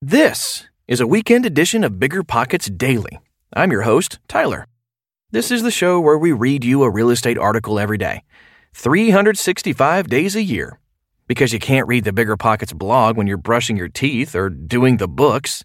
This is a weekend edition of Bigger Pockets Daily. I'm your host, Tyler. This is the show where we read you a real estate article every day, 365 days a year. Because you can't read the Bigger Pockets blog when you're brushing your teeth or doing the books.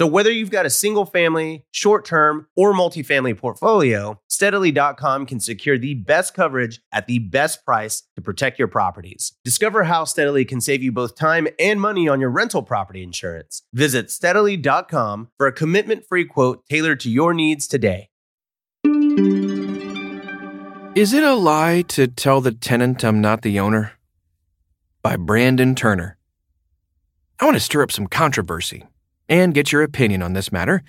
So whether you've got a single family, short term, or multifamily portfolio, steadily.com can secure the best coverage at the best price to protect your properties. Discover how Steadily can save you both time and money on your rental property insurance. Visit steadily.com for a commitment free quote tailored to your needs today. Is it a lie to tell the tenant I'm not the owner? By Brandon Turner. I want to stir up some controversy and get your opinion on this matter.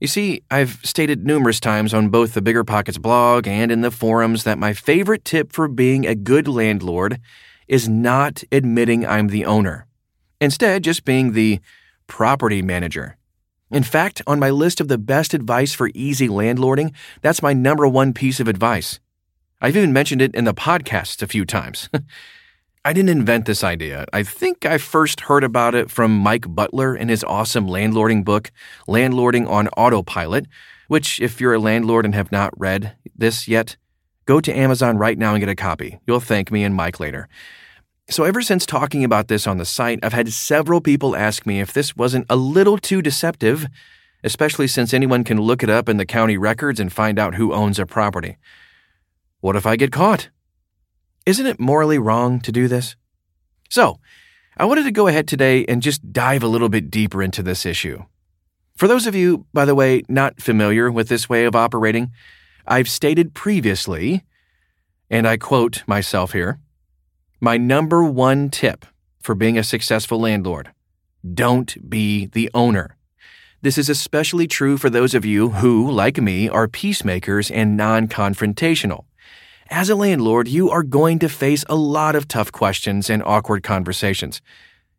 You see, I've stated numerous times on both the Bigger Pockets blog and in the forums that my favorite tip for being a good landlord is not admitting I'm the owner. Instead, just being the property manager. In fact, on my list of the best advice for easy landlording, that's my number one piece of advice. I've even mentioned it in the podcast a few times. I didn't invent this idea. I think I first heard about it from Mike Butler in his awesome landlording book, Landlording on Autopilot, which, if you're a landlord and have not read this yet, go to Amazon right now and get a copy. You'll thank me and Mike later. So, ever since talking about this on the site, I've had several people ask me if this wasn't a little too deceptive, especially since anyone can look it up in the county records and find out who owns a property. What if I get caught? Isn't it morally wrong to do this? So, I wanted to go ahead today and just dive a little bit deeper into this issue. For those of you, by the way, not familiar with this way of operating, I've stated previously, and I quote myself here my number one tip for being a successful landlord don't be the owner. This is especially true for those of you who, like me, are peacemakers and non confrontational. As a landlord, you are going to face a lot of tough questions and awkward conversations.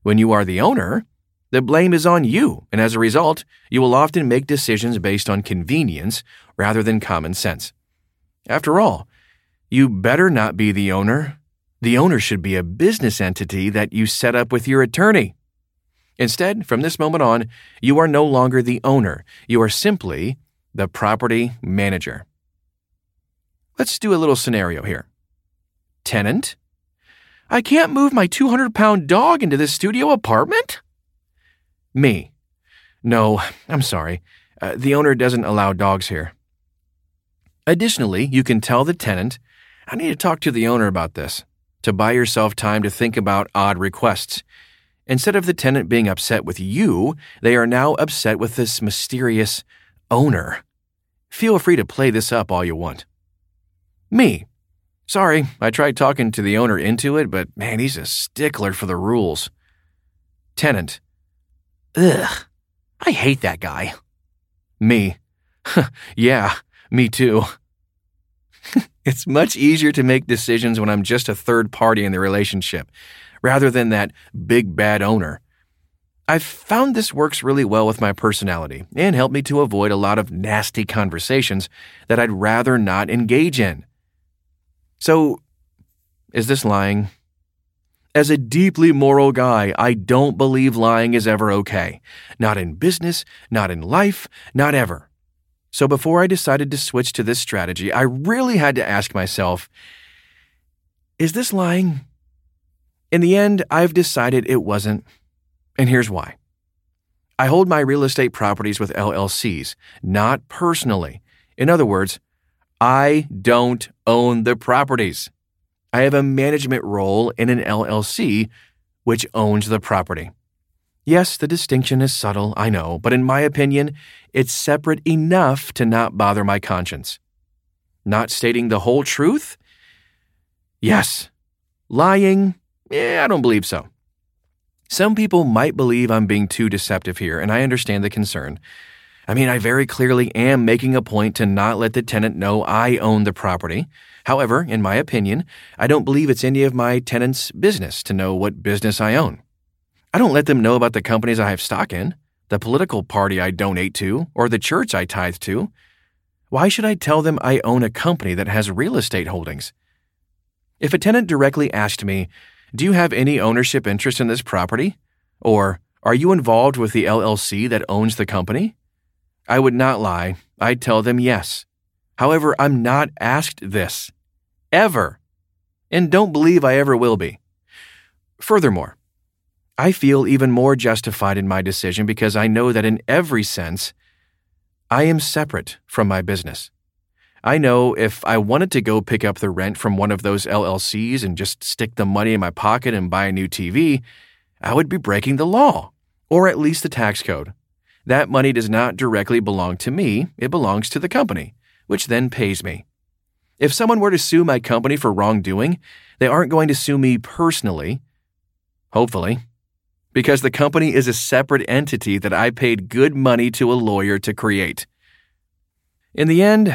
When you are the owner, the blame is on you, and as a result, you will often make decisions based on convenience rather than common sense. After all, you better not be the owner. The owner should be a business entity that you set up with your attorney. Instead, from this moment on, you are no longer the owner. You are simply the property manager. Let's do a little scenario here. Tenant? I can't move my 200 pound dog into this studio apartment? Me. No, I'm sorry. Uh, the owner doesn't allow dogs here. Additionally, you can tell the tenant, I need to talk to the owner about this, to buy yourself time to think about odd requests. Instead of the tenant being upset with you, they are now upset with this mysterious owner. Feel free to play this up all you want. Me. Sorry, I tried talking to the owner into it, but man, he's a stickler for the rules. Tenant. Ugh, I hate that guy. Me. yeah, me too. it's much easier to make decisions when I'm just a third party in the relationship, rather than that big bad owner. I've found this works really well with my personality and helped me to avoid a lot of nasty conversations that I'd rather not engage in. So, is this lying? As a deeply moral guy, I don't believe lying is ever okay. Not in business, not in life, not ever. So before I decided to switch to this strategy, I really had to ask myself is this lying? In the end, I've decided it wasn't, and here's why. I hold my real estate properties with LLCs, not personally. In other words, I don't own the properties. I have a management role in an LLC, which owns the property. Yes, the distinction is subtle, I know, but in my opinion, it's separate enough to not bother my conscience. Not stating the whole truth? Yes. Lying? Yeah, I don't believe so. Some people might believe I'm being too deceptive here, and I understand the concern. I mean, I very clearly am making a point to not let the tenant know I own the property. However, in my opinion, I don't believe it's any of my tenants' business to know what business I own. I don't let them know about the companies I have stock in, the political party I donate to, or the church I tithe to. Why should I tell them I own a company that has real estate holdings? If a tenant directly asked me, Do you have any ownership interest in this property? Or, Are you involved with the LLC that owns the company? I would not lie. I'd tell them yes. However, I'm not asked this. Ever. And don't believe I ever will be. Furthermore, I feel even more justified in my decision because I know that in every sense, I am separate from my business. I know if I wanted to go pick up the rent from one of those LLCs and just stick the money in my pocket and buy a new TV, I would be breaking the law, or at least the tax code. That money does not directly belong to me, it belongs to the company, which then pays me. If someone were to sue my company for wrongdoing, they aren't going to sue me personally, hopefully, because the company is a separate entity that I paid good money to a lawyer to create. In the end,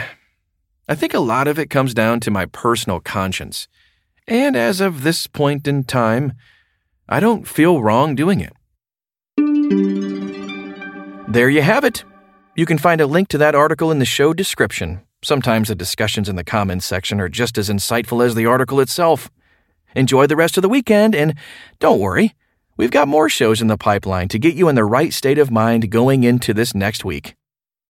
I think a lot of it comes down to my personal conscience. And as of this point in time, I don't feel wrong doing it. There you have it. You can find a link to that article in the show description. Sometimes the discussions in the comments section are just as insightful as the article itself. Enjoy the rest of the weekend, and don't worry, we've got more shows in the pipeline to get you in the right state of mind going into this next week.